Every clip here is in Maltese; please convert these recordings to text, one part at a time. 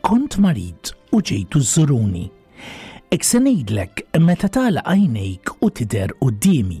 Kont marid u ġejtu żuruni. Ek se ngħidlek meta tala għajnejk u tidher qudiemi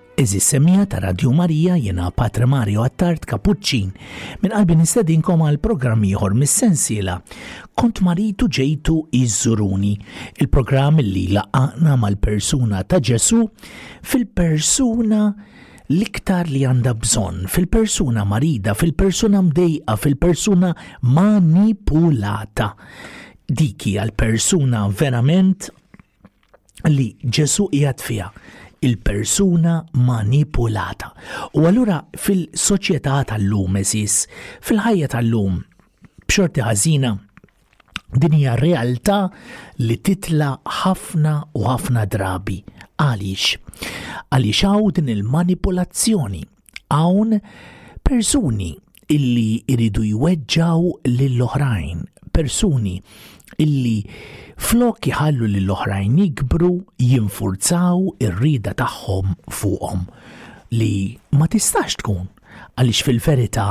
Għeżież semmiegħa ta' Radju Marija jiena Patri Mario Attard Kapuċċin. Minn qalbi nistedinkom għal programm ieħor mis-sensiela Kont maritu ġejtu iżżuruni. Il-programm li laqaqna mal-persuna ta' Ġesu fil-persuna l-iktar li għandha bżonn, fil-persuna marida, fil-persuna mdejqa, fil-persuna manipulata. Diki għal persuna verament li Ġesu qiegħed fiha il-persuna manipulata. U allura fil-soċjetà tal-lum eżis, fil-ħajja tal-lum, b'xorti ħażina, din hija realtà li titla ħafna u ħafna drabi. Għaliex? Għaliex hawn din il-manipulazzjoni Hawn persuni illi jridu jweġġaw lill-oħrajn, persuni illi flok jħallu lill-oħrajn jikbru jinfurzaw ir-rida tagħhom fuqhom li ma tistax tkun għaliex fil-verità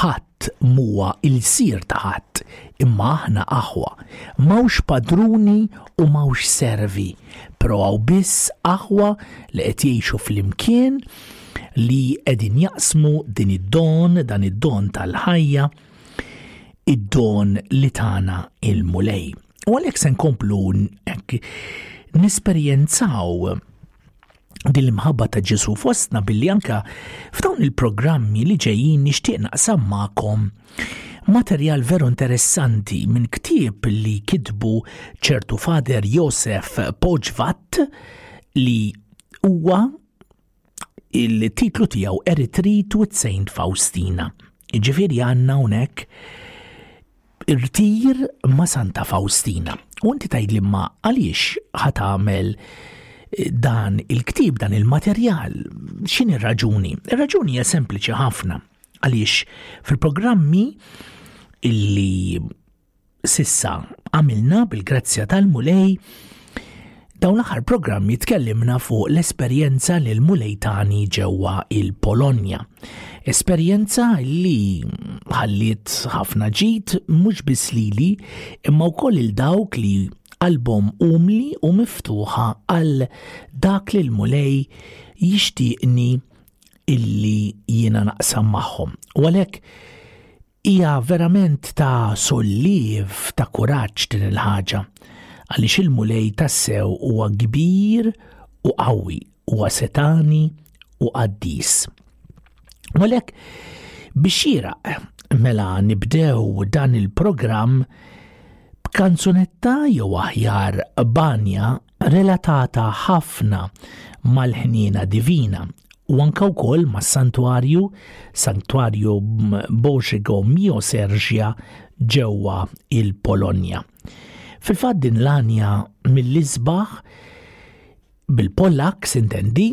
ħadd ħadd m'huwa ilsir ta' ħadd, imma aħna aħwa. M'hawnx padruni u m'hawnx servi, pero' hawn biss aħwa li qed jgħixu flimkien, li qegħdin jaqsmu din id-don, dan id-don tal-ħajja, id-don li tana il-Mulej. U għalhekk se nkomplu hekk nesperjenzaw din l-imħabba ta' Ġesu fostna billi anka f'dawn il-programmi li ġejjin nixtieq naqsam magħkom materjal veru interessanti minn ktieb li kitbu ċertu fader Josef Poġvat li huwa il-titlu tiegħu Eritrit with Saint Faustina. Ġifieri għandna hawnhekk irtir ma' Santa Fawstina. U inti tgħid li ma għaliex ħat għamel eh, dan il-ktib, dan il-materjal, xin ir-raġuni? Ir-raġuni hija sempliċi ħafna għaliex fil-programmi illi sissa għamilna bil-grazzja tal-mulej Dawn l-aħħar programmi tkellimna fuq l-esperjenza li l-Mulej tani ġewwa il-Polonja. Esperjenza li ħalliet ħafna ġid mhux biss lili imma wkoll il dawk li qalbhom umli u miftuħa għal dak li l-Mulej jixtieqni illi jiena naqsam magħhom. U għalhekk Hija verament ta' solliev ta' kuraġġ din il-ħaġa, għaliex il-Mulej tassew huwa kbir u qawwi, huwa setgħani u qaddis. U għalhekk biex xieraq mela nibdew dan il-programm b'kanzunetta jew aħjar banja relatata ħafna mal-ħniena divina u anka wkoll ma' santwarju santwarju Bożego Mio Serġja ġewwa il-Polonja. Fil-fatt din l-anja mill-isbaħ bil-Polak sintendi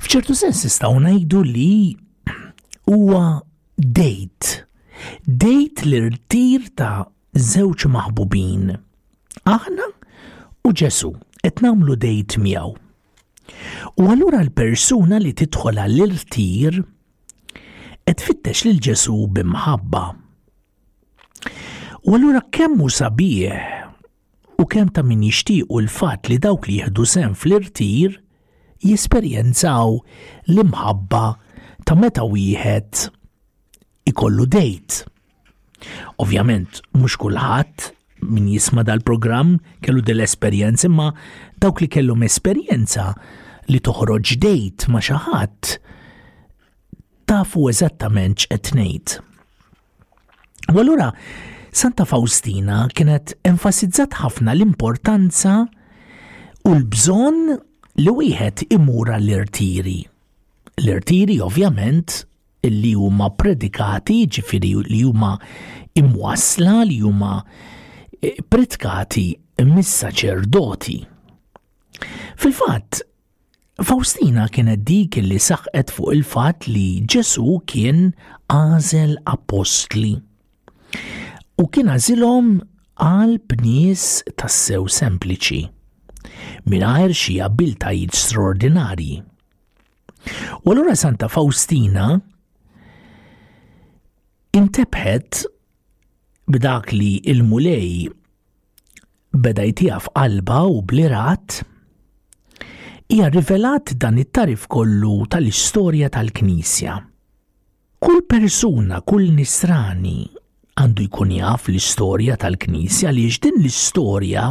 F'ċertu sens nistgħu ngħidu li huwa dejt. Dejt li rtir ta' żewġ maħbubin. Aħna u Ġesu qed nagħmlu dejt miegħu. U allura l-persuna li tidħol għall-irtir qed fittex lil Ġesu b'imħabba. U allura kemm hu sabiħ u kemm ta' min jixtiequ l-fatt li dawk li jieħdu sehem fl-irtir jesperjenzaw l-imħabba ta' meta wieħed ikollu dejt. Ovvjament mhux kulħadd min jisma' dal-programm kellu din l-esperjenza imma dawk li kellhom esperjenza li toħroġ dejt ma' xi ħadd tafu eżattament x'qed ngħid. U allura Santa Faustina kienet enfasizzat ħafna l-importanza u l-bżonn li wieħed imura l-irtiri. L-irtiri ovvjament li huma predikati, ġifiri li huma imwasla, li huma eh, predikati mis-saċerdoti. Fil-fatt, Fawstina kienet dik li saħqet fuq il-fatt li Ġesu kien għażel appostli. U kien għażilhom għal bnies tassew sempliċi, mingħajr xi abbiltajiet straordinarji. U allura Santa Faustina intebħet b'dak li il-mulej beda jtija f'qalba u blirat, hija rivelat dan it-tarif kollu tal-istorja tal-Knisja. Kull persuna, kull nisrani għandu jkun jaf l-istorja tal-Knisja li din l-istorja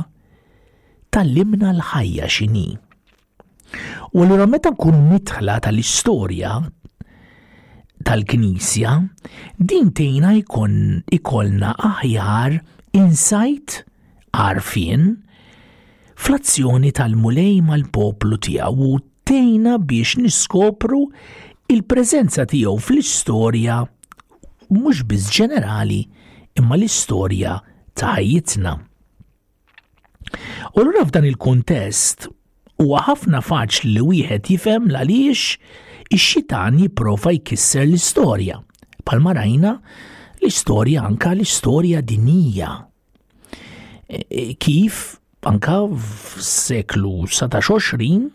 tal-limna l-ħajja xini. U allura meta nkunu nidħla tal-istorja tal-Knisja, din tejna jkun ikolna aħjar insight għarfien fl-azzjoni tal-mulej mal-poplu tiegħu u tejna biex niskopru il-preżenza tiegħu fl-istorja mhux biss ġenerali imma l-istorja ta' ħajjitna. U l f'dan il-kuntest huwa ħafna faċli li wieħed jifhem l-għaliex ix-xitan jipprova jkisser l-istorja. Palma rajna l-istorja anka l-istorja dinija. E, e, kif anka f'seklu 19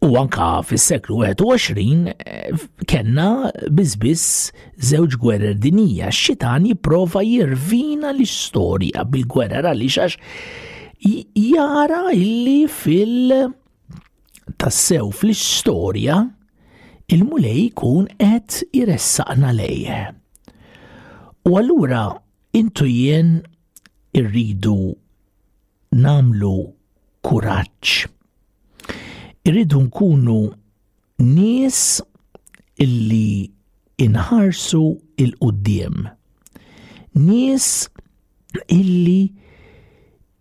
U anka fis-seklu 21 eh, kenna biżbiss żewġ gwerer dinija, xitan jipprova jirvina l-istorja bil-gwerer għaliex għax jara illi fil- tassew fl-istorja il-mulej kun qed iressaqna lejje. U allura intu jien irridu namlu kuraġġ. Irridu nkunu nies illi inħarsu il-qoddim. Nies illi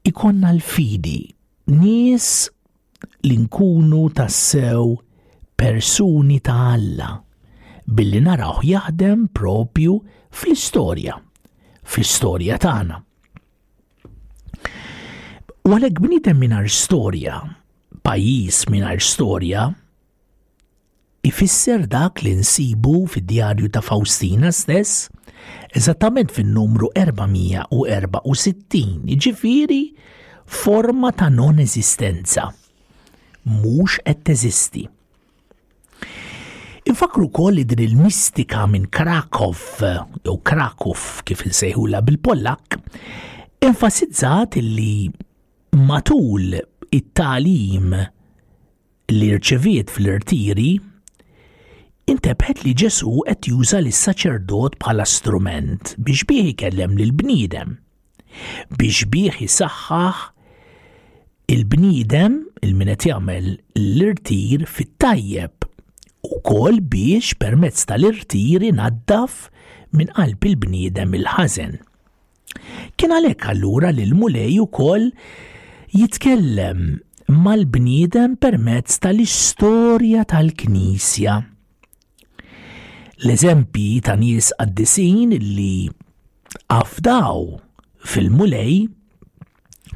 ikonna l-fidi. Nies li nkunu tassew persuni ta' Alla billi narawh jaħdem propju fl-istorja, fl-istorja tagħna. U għalhekk bniedem mingħajr storja, pajjiż mingħajr storja, Ifisser dak li nsibu fid-djarju ta' Fawstina stess, eżattament fin-numru 464, jiġifieri forma ta' non-eżistenza. Mhux qed teżisti. Infakkru wkoll li din il-mistika minn Krakow, jew Kraków kif insejħula bil-Pollakk, enfasizzat li matul it-tagħlim li rċeviet fl-irtiri, intebħet li Ġesù qed juża lis-saċerdot bħala strument biex bih ikellem lil bniedem, biex bih isaħħaħ il-bniedem il-min qed jagħmel l-irtir fit-tajjeb ukoll biex permezz tal-irtir inaddaf minn qalb il-bniedem il-ħażen. Kien għalhekk allura li l-Mulej ukoll jitkellem mal-bniedem permezz tal-istorja tal-Knisja. L-eżempji ta' nies qaddisin li afdaw fil-Mulej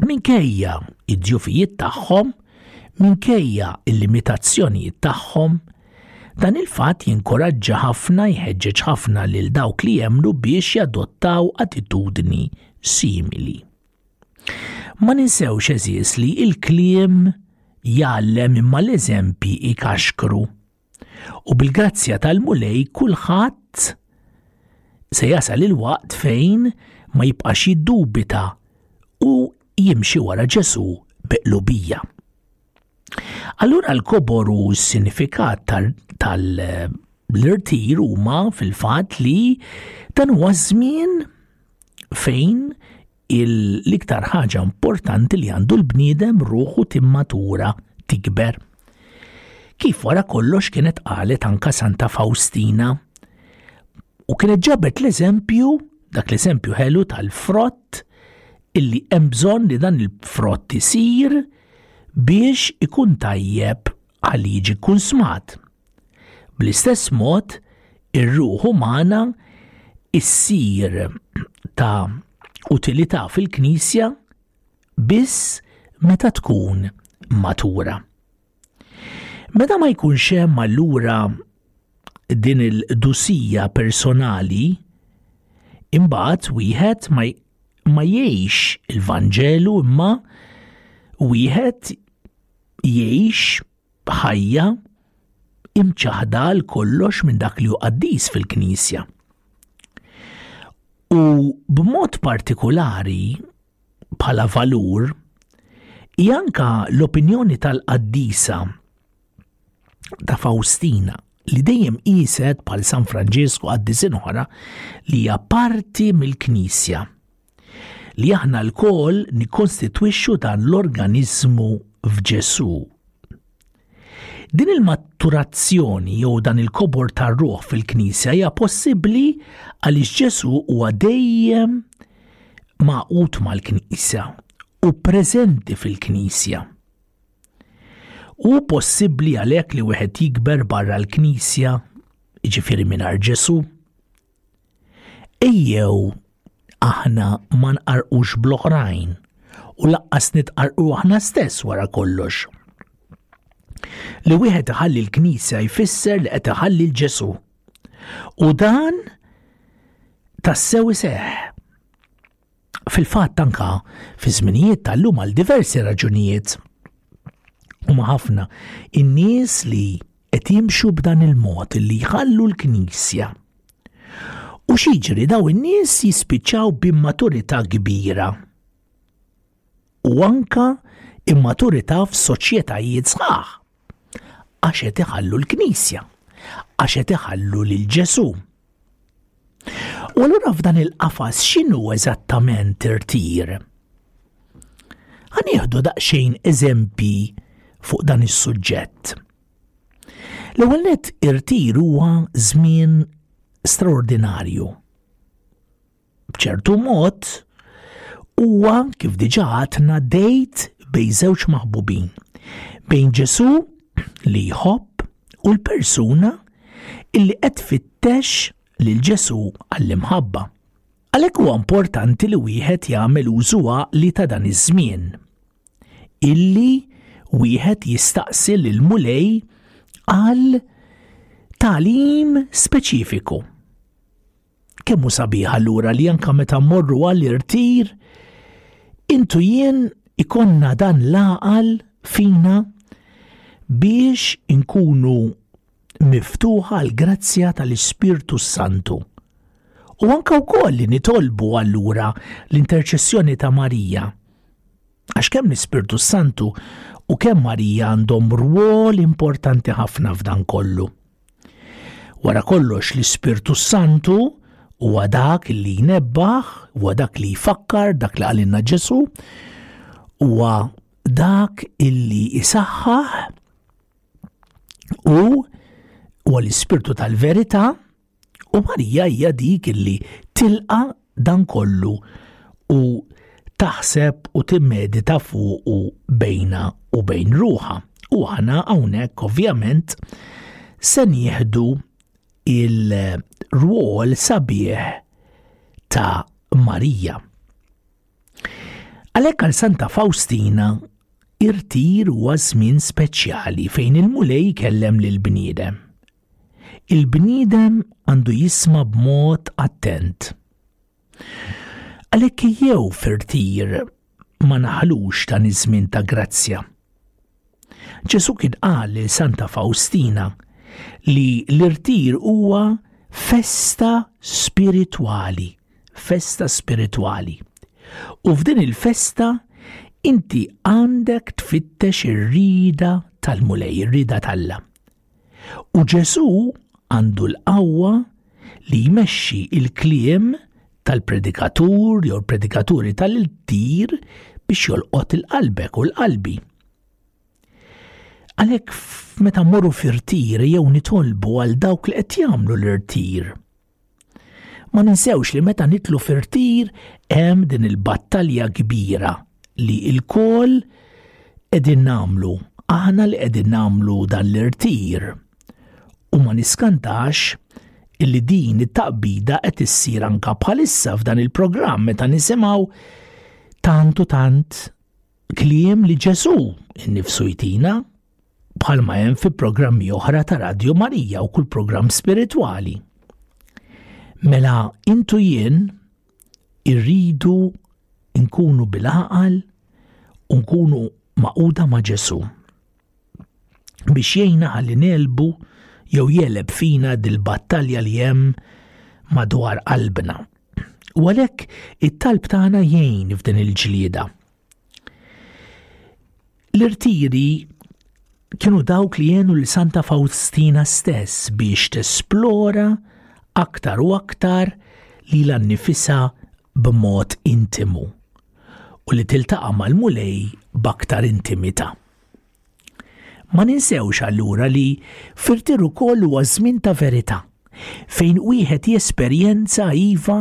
Minkejja id-djufijiet tagħhom, minkejja l-limitazzjonijiet tagħhom, dan il-fatt jinkoraġġa ħafna jħeġġeġ ħafna lil dawk li jemmnu biex jadottaw attitudni simili. Ma ninsewx eżiż li l-kliem jgħallem imma l-eżempji jkaxkru. U bil-grazzja tal-Mulej kulħadd se jasal il-waqt fejn ma jibqax jiddubita u jimxi wara Ġesu beqlubija. Allura l-kobor u s-sinifikat tal-irtir huma fil-fatt li dan huwa żmien fejn l-iktar ħaġa importanti li għandu l-bniedem ruħu timmatura tikber. Kif wara kollox kienet qalet anka Santa Faustina u kienet ġabet l-eżempju, dak l-eżempju ħelu tal-frott illi hemm bżonn li dan il-frott isir biex ikun tajjeb Għal jiġi kkunsmat. Bl-istess mod, ir-ruħ umana issir ta' utilità fil-Knisja biss meta tkun matura. Meta ma jkunx hemm allura din il-dusija personali, imbagħad wieħed ma, ma jgħix il-Vanġelu imma wieħed jgħix ħajja imċaħda għal kollox minn dak li hu qaddis fil-Knisja. U b'mod partikolari bħala valur janka l-opinjoni tal-qaddisa ta' Faustina li dejjem qiset bħal San Franġisku għaddisin oħra li hija parti mill-Knisja. li aħna lkoll nikkonstitwixxu dan l-organiżmu f'Ġesù. Din il-maturazzjoni jew dan il-kobor tar-ruħ fil-Knisja hija possibbli għaliex Ġesù huwa dejjem maqut mal-Knisja u preżenti fil-Knisja. U possibbli għalhekk li wieħed jikber barra l-Knisja, jiġifieri mingħajr Ġesù? Ejjew aħna ma nqarqux bl-oħrajn u laqqas nitqarqu aħna stess wara kollox. Li wieħed iħalli l-Knisja jfisser li qed iħalli l-Ġesu. U dan tassew iseħħ. Fil-fatt anka fi żminijiet tal-lum għal diversi raġunijiet huma ħafna in-nies li qed jimxu b'dan il-mod li jħallu l-Knisja. U xiġri daw in-nies jispiċċaw b'immaturità kbira. u anke immaturità f'soċjetajiet sħaħ. Għax qed iħallu l-Knisja, għax qed iħallu lil Ġesù. U allura f'dan il-qafas x'inhu eżattament irtir? Ħanieħdu daqsxejn eżempji fuq dan is-suġġett. L-ewwel nett irtir huwa żmien straordinarju. B'ċertu mod, huwa kif diġà għatna dejt bejn żewġ maħbubin, bejn Ġesù li jħobb u l-persuna illi qed tfittex lil Ġesù għall-imħabba. Għalhekk huwa importanti li wieħed jagħmel użu għaqli ta' dan iż-żmien, illi wieħed jistaqsi lil Mulej għal talim speċifiku. Kemm hu sabiħ allura li anke meta mmorru għal irtir intu jien ikonna dan l-għaqal fina biex inkunu miftuħa l-grazzja tal-Ispirtu Santu. U anka wkoll li nitolbu allura l-interċessjoni ta' Marija. Għax kemm l-Ispirtu Santu u kemm Marija għandhom rwol importanti ħafna f'dan kollu. Wara kollox l-Ispirtu Santu huwa dak li jnebbaħ, huwa dak li jfakkar dak li għalinna Ġesu, huwa dak illi isaħħaħ u huwa l-Ispirtu tal-verità U Marija hija dik illi tilqa dan kollu u taħseb u timmedita fuqu bejna u bejn ruħa. U aħna hawnhekk ovvjament se nieħdu il-rwol sabiħ ta' Marija. Għalhekk għal Santa Faustina irtir huwa żmien speċjali fejn il-Mulej kellem lil bniedem il-bniedem għandu jisma' b'mod attent. Għalhekk ejjew f'irtir ma naħlux dan iż-żmien ta' grazzja. Ġesu kien qal lil Santa Fawstina li l-irtir huwa festa spiritwali, festa spiritwali. U f'din il-festa inti għandek tfittex ir-rida tal-mulej, ir-rida tal-la. U Ġesù għandu l-qawwa li jmexxi l-kliem tal-predikatur jew l-predikaturi tal-iltir biex jolqot il-qalbek u l-qalbi. Għalhekk meta morru f'irtir jew nitolbu għal dawk li qed jagħmlu l-irtir Ma ninsewx li meta nitlu firtir hemm din il-battalja kbira li il-kol edin namlu, aħna li edin namlu dan l-irtir. U ma niskantax illi din it-taqbida qed issir anka bħalissa f'dan il-programm meta nisimgħu tantu tant kliem li Ġesu innifsu jtina bħalma hemm fi programmi oħra ta' Radio Marija u kull programm spiritwali. Mela intu jien irridu nkunu bil-aqal u nkunu maquda ma' Ġesu. Biex jgħina ħalli nelbu jew jeleb fina dil-battalja li hemm madwar qalbna. U għalhekk it-talb tagħna jgħin f'din il-ġlieda. L-irtiri kienu dawk li jenu l Santa Faustina stess biex tesplora aktar u aktar li l annifisa b'mod intimu u li tiltaqa' mal-Mulej b'aktar intimità. Ma ninsewx allura li f'irtir ukoll huwa żmien ta' verità, fejn wieħed jesperjenza iva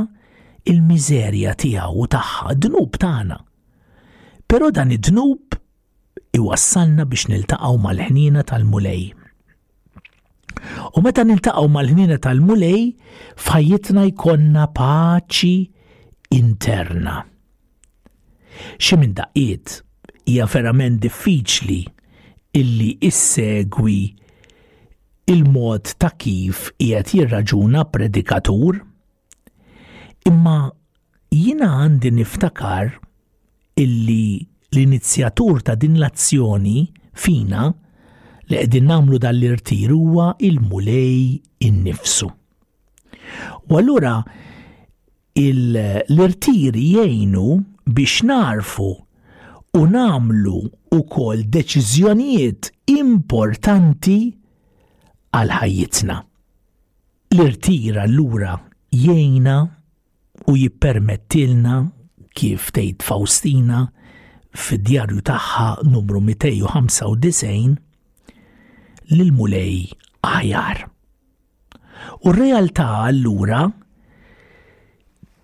l-miżerja tiegħu u tagħha, d-dnub tagħna. Però dan id-dnub iwassalna biex niltaqgħu mal-ħniena tal-Mulej. U meta niltaqgħu mal-ħniena tal-Mulej, f'ħajjitna jkollna paċi interna. Xi minn daqqiet hija verament diffiċli illi issegwi il-mod ta' kif qiegħed jirraġuna predikatur. Imma jiena għandi niftakar illi l-inizjatur ta' din l-azzjoni fina li qegħdin nagħmlu dan l-irtir huwa il-Mulej innifsu. U allura L-irtiri jgħinu biex nagħrfu u nagħmlu wkoll deċiżjonijiet importanti għal ħajjitna. L-irtir allura jgħinna u jippermettilna, kif tgħid Fawstina fid-djarju tagħha numru 295, l-Mulej aħjar. U r-realtà allura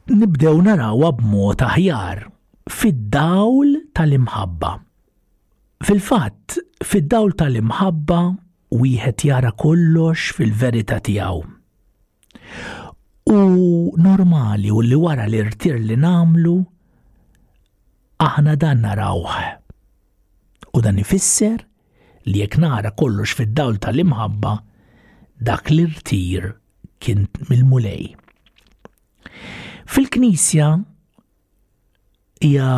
nibdew narawha b'mod aħjar fid-dawl tal-imħabba. Fil-fatt, fid-dawl tal-imħabba wieħed jara kollox fil-verità tiegħu. U normali u li wara li rtir li namlu, aħna dan narawh. U dan ifisser li jekk nara kollox fid-dawl tal-imħabba, dak l-irtir kien mill-Mulej. Fil-Knisja hija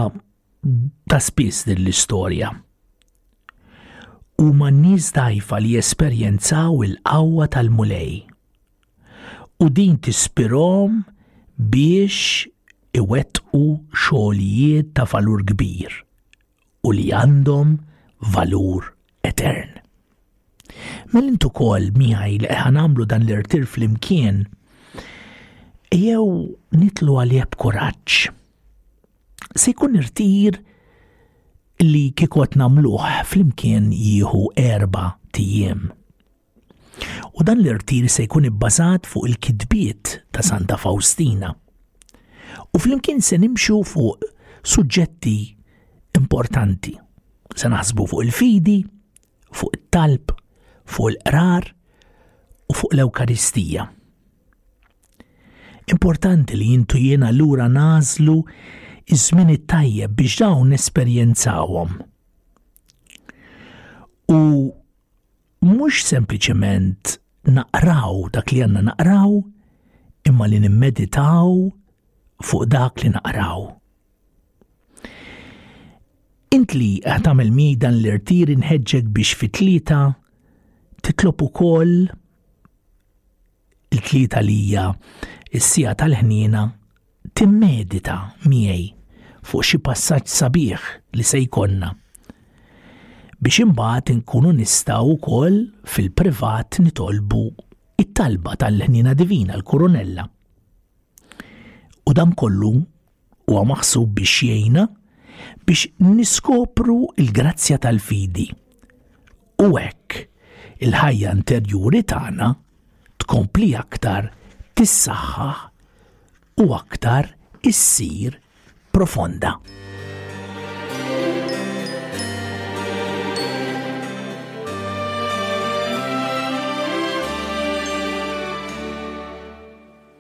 ta' spiss din l-istorja. Huma nies dajfa li jesperjenzaw il-qawwa tal-Mulej. U din tispirhom biex iwettqu xogħlijiet ta' valur kbir u li għandhom valur etern. Mel intu kol miħaj li ħanamlu dan l-irtir fl-imkien, jew nitlu għalje b'kuraġġ. Se jkun irtir li kikot namluħ fl-imkien jieħu erba tijiem. U dan l-irtir se jkun ibbażat fuq il-kitbiet ta' Santa Faustina. U flimkien se nimxu fuq suġġetti importanti. Se naħsbu fuq il-fidi, fuq it-talb, fuq il-qrar u fuq l-Ewkaristija. Importanti li jintu jiena lura nażlu iż-żmien it-tajjeb biex dawn nesperjenzawhom. U Mhux sempliċement naqraw dak li għandna naqraw, imma li nimmeditaw fuq dak li naqraw. Int li tagħmel mi dan l-irtir inħeġġek biex fit-tlieta titlob ukoll Il-tlieta li hija s-siegħa tal-ħniena timmedita miegħi fuq xi passaġġ sabiħ li se jkollna biex imbagħad inkunu nistgħu wkoll fil-privat nitolbu it-talba tal-ħniena divina l-kurunella. U dan kollu Huwa maħsub biex jgħinna biex niskopru l-grazzja tal-fidi. U hekk, il-ħajja interjuri tagħna tkompli aktar tissaħħaħ u aktar issir profonda.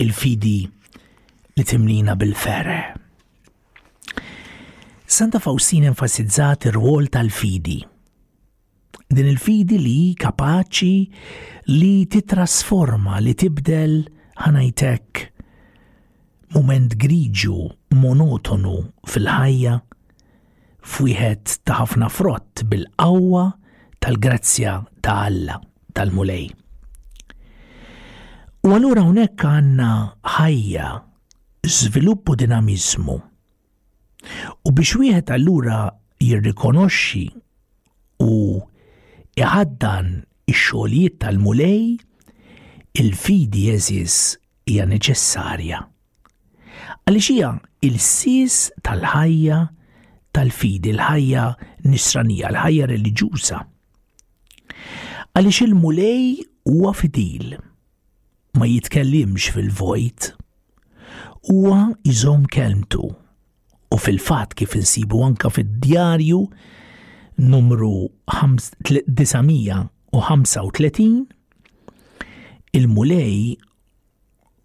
il-fidi li timlina bil-ferħ. Santa Faustin enfasizzat ir-rwol tal-fidi. Din il-fidi li kapaċi li titrasforma, li tibdel ħanajtek moment griġu, monotonu fil-ħajja, f'wieħed ta' ħafna frott bil-qawwa tal-grazzja ta' Alla tal-Mulej. U allura hawnhekk għandna ħajja, żvilupp u dinamiżmu. U biex wieħed allura jirrikonoxxi u iħaddan ix-xogħlijiet tal-Mulej, il-fidi eżis hija neċessarja. Għaliex hija il-sis tal-ħajja tal-fidi, l-ħajja nisranija, l-ħajja reliġjuża. Għaliex il-mulej huwa fidil, ma jitkellimx fil-vojt, huwa iżom kelmtu, u fil-fatt kif insibu anka fid-djarju numru 935 il-mulej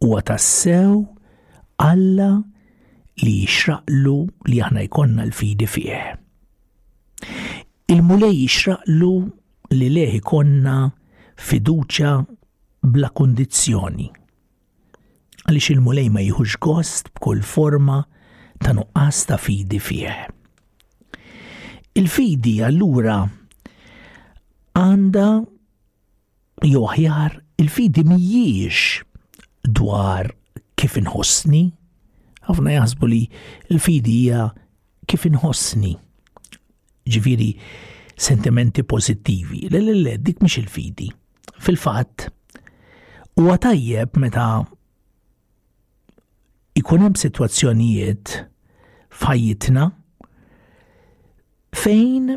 huwa tassew Alla li jixraqlu li aħna jkollna l-fidi fih. Il-mulej jixraqlu li leħi konna fiduċa bla kundizzjoni. għaliex il-Mulej ma jieħux gost b'kull forma ta' nuqqas ta' fidi fih. Il-fidi allura għanda jew aħjar il-fidi mijiex dwar kif inħossni, ħafna jaħsbu li l-fidi hija kif inħossni. Ġifieri sentimenti pożittivi. Le le le dik mhix il-fidi. Fil-fatt, huwa tajjeb meta ikun hemm sitwazzjonijiet f'ħajjitna fejn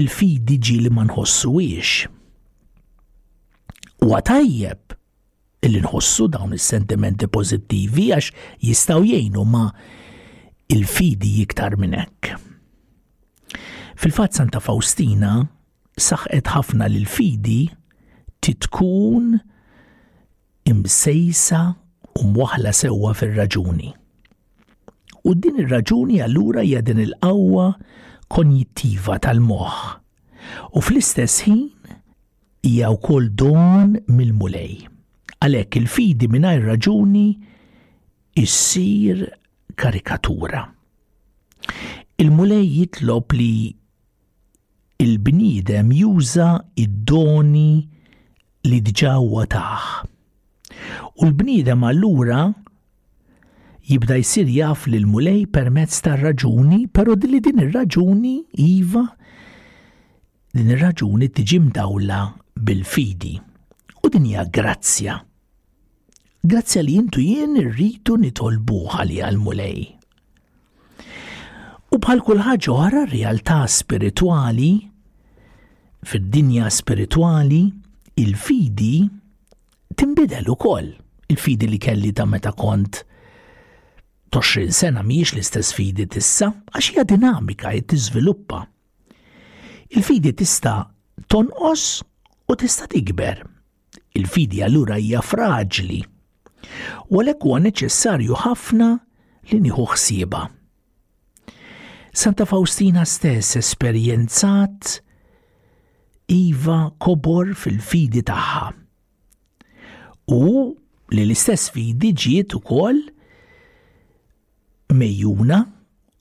il-fidi ġi li ma nħossuwiex. Huwa tajjeb illi nħossu dawn is-sentimenti pożittivi għax jistgħu jgħinu ma il-fidi iktar minn hekk. Fil-fatt Santa Faustina saħqet ħafna li l-fidi trid tkun imsejsa u mwaħla sewwa fir-raġuni. U din ir-raġuni allura hija din il-qawwa konjittiva tal-moħħ. U fl-istess ħin hija wkoll don mill-mulej. Għalhekk il-fidi mingħajr raġuni issir karikatura. Il-mulej jitlob li il-bniedem juża id-doni li dġa huwa tah. U l-bniedem allura jibda jsir jaf li l-mulej permezz ta' raġuni, pero li din ir-raġuni iva din ir-raġuni tiġi mdawla bil-fidi. U din hija grazzja. Grazzja li jintu jien irritu nitolbu ħalli għal-mulej. U bħal kull ħaġa oħra realtà spiritwali, fid-dinja spiritwali, il-fidi timbidel ukoll. Il-fidi li kelli ta' meta kont 20 sena mhijiex l-istess fidi tissa għax hija dinamika qed tiżviluppa. Il-fidi tista' tonqos u tista' tikber. Il-fidi allura hija fraġli. U għalhekk huwa neċessarju ħafna li nieħu ħsieba. Santa Faustina stess esperjenzat iva kobor fil-fidi tagħha. U li l-istess fidi ġiet ukoll mejjuna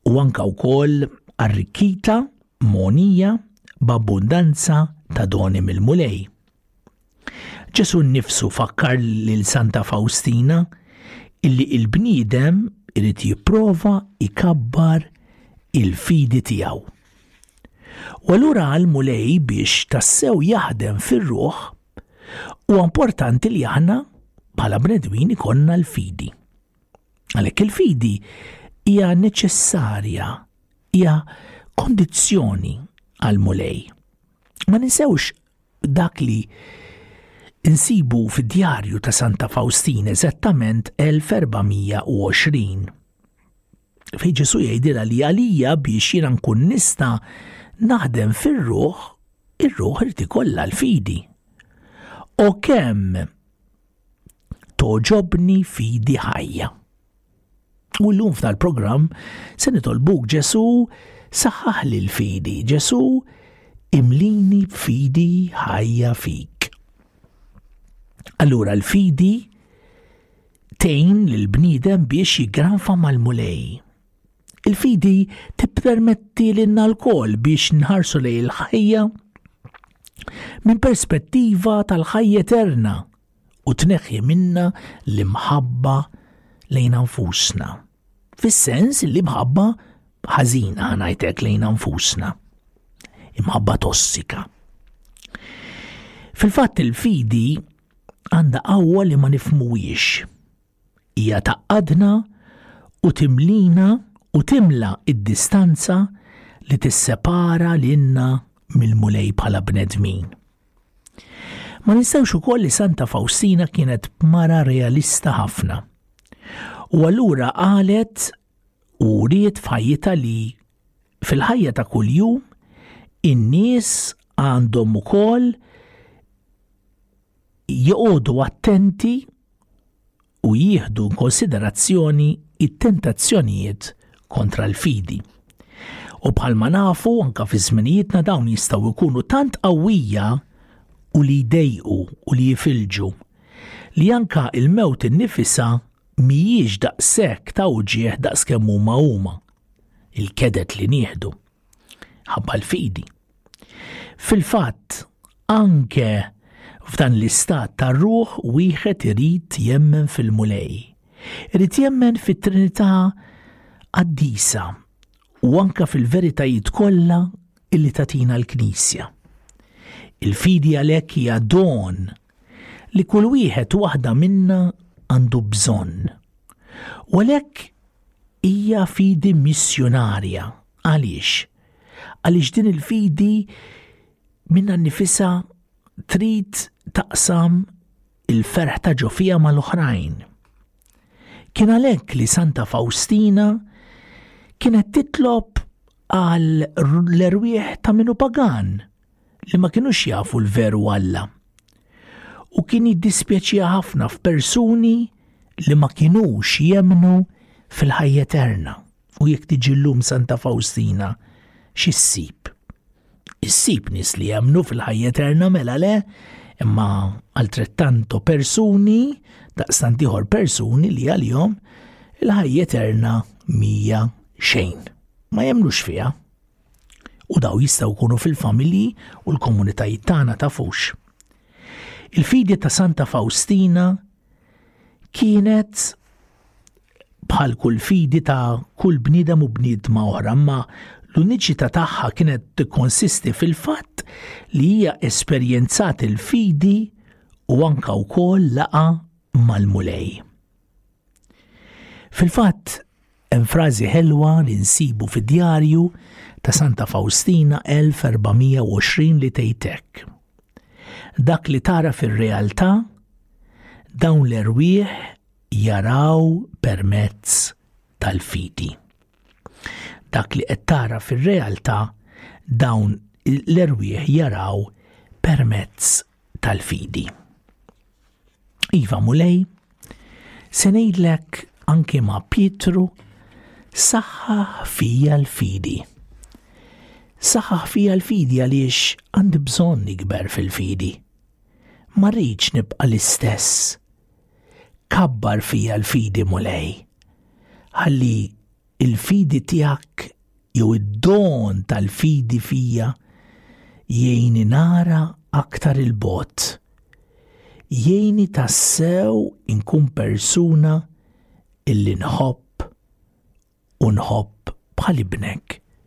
u anka wkoll arrikkita monija b'abbundanza ta' doni mill-mulej. Ġesu nnifsu fakkar lil Santa Fawstina illi il-bniedem irid jipprova jkabbar il-fidi tiegħu. U allura għal Mulej biex tassew jaħdem fir-ruħ u importanti li aħna bħala bnedwin ikonna l-fidi. Għalhekk il-fidi hija neċessarja, hija kondizzjoni għal mulej. Ma nisewx dak li nsibu fid-djarju ta' Santa Fawstin eżattament 1420. Fej Ġesu jgħidilha li għalija biex jiena nkun nista' naħdem fir-ruħ, ir-ruħ irid ikollha l-fidi. O kemm toġobni fidi ħajja. U llum f'tal-programm se nitolbuk Ġesu saħħaħ li l-fidi, Ġesu imlini b'fidi ħajja fik. Allura l-fidi tejn l-bnidem biex jigranfa mal-mulej. Il-fidi tippermetti l-inna l-kol biex nħarsu lej il-ħajja minn perspettiva tal-ħajja eterna u tneħħi minna l-imħabba lejn anfusna. Fis-sens li mħabba ħażina ħanajtek lejn anfusna. Imħabba tossika. Fil-fatt il-fidi għandha qawwa li ma nifmuwiex. Hija tgħaqqadna u timlina u timla d-distanza li tissepara lilna mill-Mulej bħala bnedmin. Ma ninsewx ukoll li Santa Fawstina kienet mara realista ħafna. U allura qalet u riet f'ħajjita li fil-ħajja ta' kuljum in-nies għandhom ukoll joqogħdu attenti u jieħdu konsiderazzjoni it-tentazzjonijiet kontra l-fidi. U bħalma nafu anka fi żminijietna dawn jistgħu jkunu tant qawwija u li jdejqu u li jifilġu li anka il-mewt innifisa mhijiex daqshekk ta' uġieħ daqskemm huma huma il-kedet li nieħdu. ħabba l-fidi. Fil-fatt, anke f'dan l-istat tar-ruħ wieħed irid jemmen fil-Mulej. Irid jemmen fit-Trinità qaddisa u anka fil-veritajiet kollha illi tatina l-Knisja. Il-fidi għalhekk hija don li kull wieħed waħda minna għandu bżonn. U għalhekk Hija fidi missjunarja. Għaliex? Għaliex din il-fidi minna nifisa trid taqsam il-ferħ ta' ġofija mal-oħrajn. Kien għalhekk li Santa Faustina kienet titlob għal l-erwieħ ta' minu pagan li ma kinux jafu l-veru Alla. U kien jiddispjaċija ħafna f'persuni li ma kinux jemnu fil-ħajja eterna u jekk tiġi llum Santa Faustina x'issib. Issib nies li jemnu fil-ħajja eterna mela le, imma altrettanto persuni, daqstant ieħor persuni li għalihom il-ħajja eterna mija xejn. Ma jemnux fiha. U daw jistgħu jkunu fil-familji u l-komunitajiet tagħna tafux. Il-fidi ta' Santa Faustina kienet bħal kull fidi ta' kull bniedem u bniedma oħra, ma l-uniċità tagħha kienet tikkonsisti fil-fatt li hija esperjenzat il-fidi u anka wkoll laqa mal-mulej. Fil-fatt, hemm frażi ħelwa li nsibu fid-djarju ta' Santa Fawstina 1420 li tgħid hekk. Dak li tara fir-realtà dawn l-erwieħ jaraw permezz tal-fidi. Dak li qed tara fir-realtà dawn l-erwieħ jaraw permezz tal-fidi. Iva Mulej, se ngħidlek anke ma' Pietru saħħa fija l-fidi. Saħħa fija l-fidi għaliex għandi bżonn ikber fil-fidi. Ma rridx nibqa' l-istess. Kabbar fija l-fidi Mulej. Ħalli Il-fidi tiegħek jew id-don tal-fidi fija jgħini nara aktar il-bot. Jgħini tassew inkun persuna illi nħobb u nħobb bħal ibnek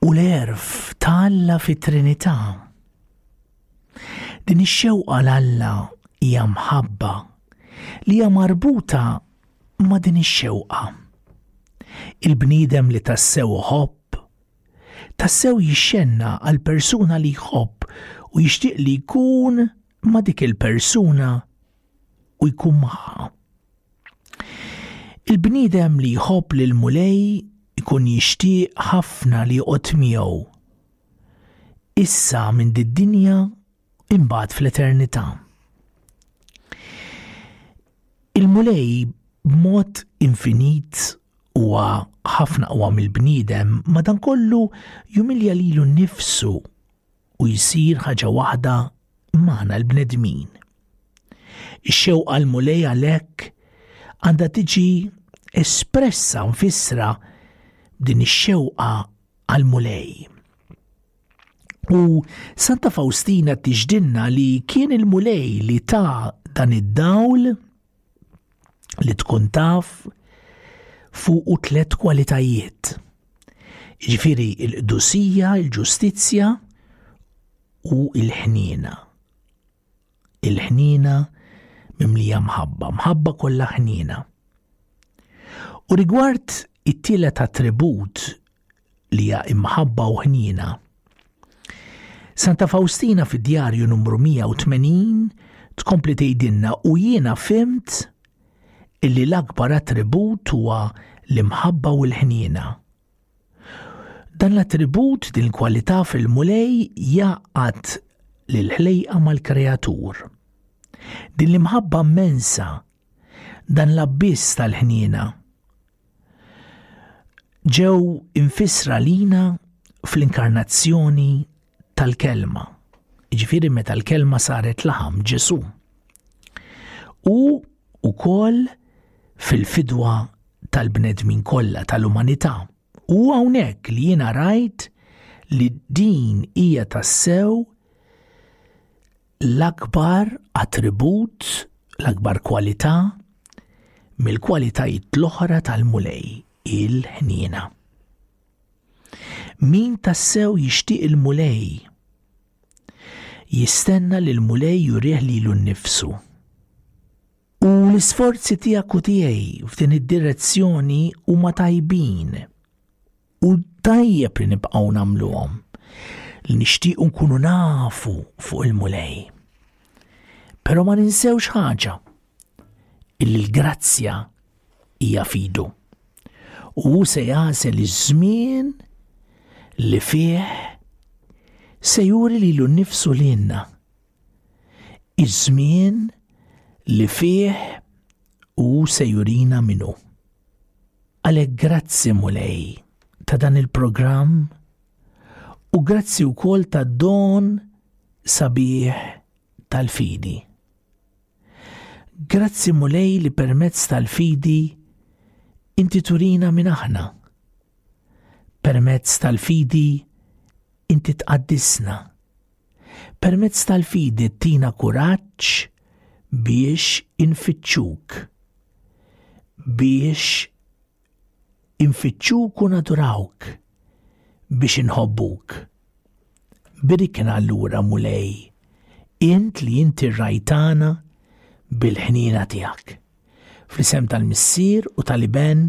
u l-għerf ta' Alla fit-Trinità. Din ix-xewqa l-Alla hija mħabba li hija marbuta ma' din ix-xewqa. Il-bniedem li tassew iħobb, tassew jixxenna għal persuna li jħobb u jixtieq li jkun ma' dik il-persuna u jkun magħha. Il-bniedem li jħobb lil mulej ikun jixtieq ħafna li joqgħod miegħu. Issa minn did-dinja imbagħad fl-eternità. Il-mulej b'mod infinit huwa ħafna qwa mill-bniedem madankollu jumilja lilu nnifsu u jsir ħaġa waħda magħna l-bnedmin. Ix-xewqa l-mulej għalhekk għandha tiġi espressa nfissra din ix-xewqa għal-mulej. U Santa Faustina tiġdinna li kien il-mulej li ta' dan id-dawl li tkun taf fuq u tlet kwalitajiet. Ġifiri il-qdusija, il-ġustizzja u il-ħnina. Il-ħnina mimlija mħabba, mħabba kollha ħnina. U rigward it-tielet attribut li hija imħabba u ħniena. Santa Faustina fid-djarju numru 180 tkompli tgħidilna u jiena fimt illi l-akbar attribut huwa l-imħabba u l-ħniena. Dan l-attribut din kwalità fil-mulej jaqgħad lil ħlejqa mal-kreatur. Din l-imħabba mensa, dan l-abbiss tal-ħniena, ġew infissra lina fl-inkarnazzjoni tal-kelma. Ġifiri meta l-kelma saret laħam Ġesu. U ukoll fil-fidwa tal-bnedmin kollha tal-umanità. U hawnhekk li jiena rajt li din hija tassew L-akbar attribut, l-akbar kwalità mill-kwalitajiet l-oħra tal-Mulej hi l-ħniena. Min tassew jixtieq il-Mulej jistenna li l-Mulej jurih lilu nnifsu. U l-isforzi tiegħek u tiegħi f'din id-direzzjoni huma tajbin. U tajjeb li nibqgħu nagħmluhom li nixtiequ nkunu nafu fuq il-Mulej. Però ma ninsewx ħaġa illi l-grazzja hija fidu. U se jagħżel iż-żmien li fih se juri li l-nifsu l-inna. Iż-żmien li fih hu se jurina minnu. Għalhekk grazzi Mulej ta' dan il-programm u grazzi wkoll ta' don sabiħ tal-fidi. Grazzi Mulej li permezz tal-fidi inti turina minn aħna. Permezz tal-fidi inti tqaddisna, Permezz tal-fidi tina kuraġġ biex infittxuk, biex infittxuk u nadurawk, biex inħobbuk. Birikna allura Mulej, int li inti rajtana bil-ħnina tiegħek. Fl-isem tal-Missier u tal-Iben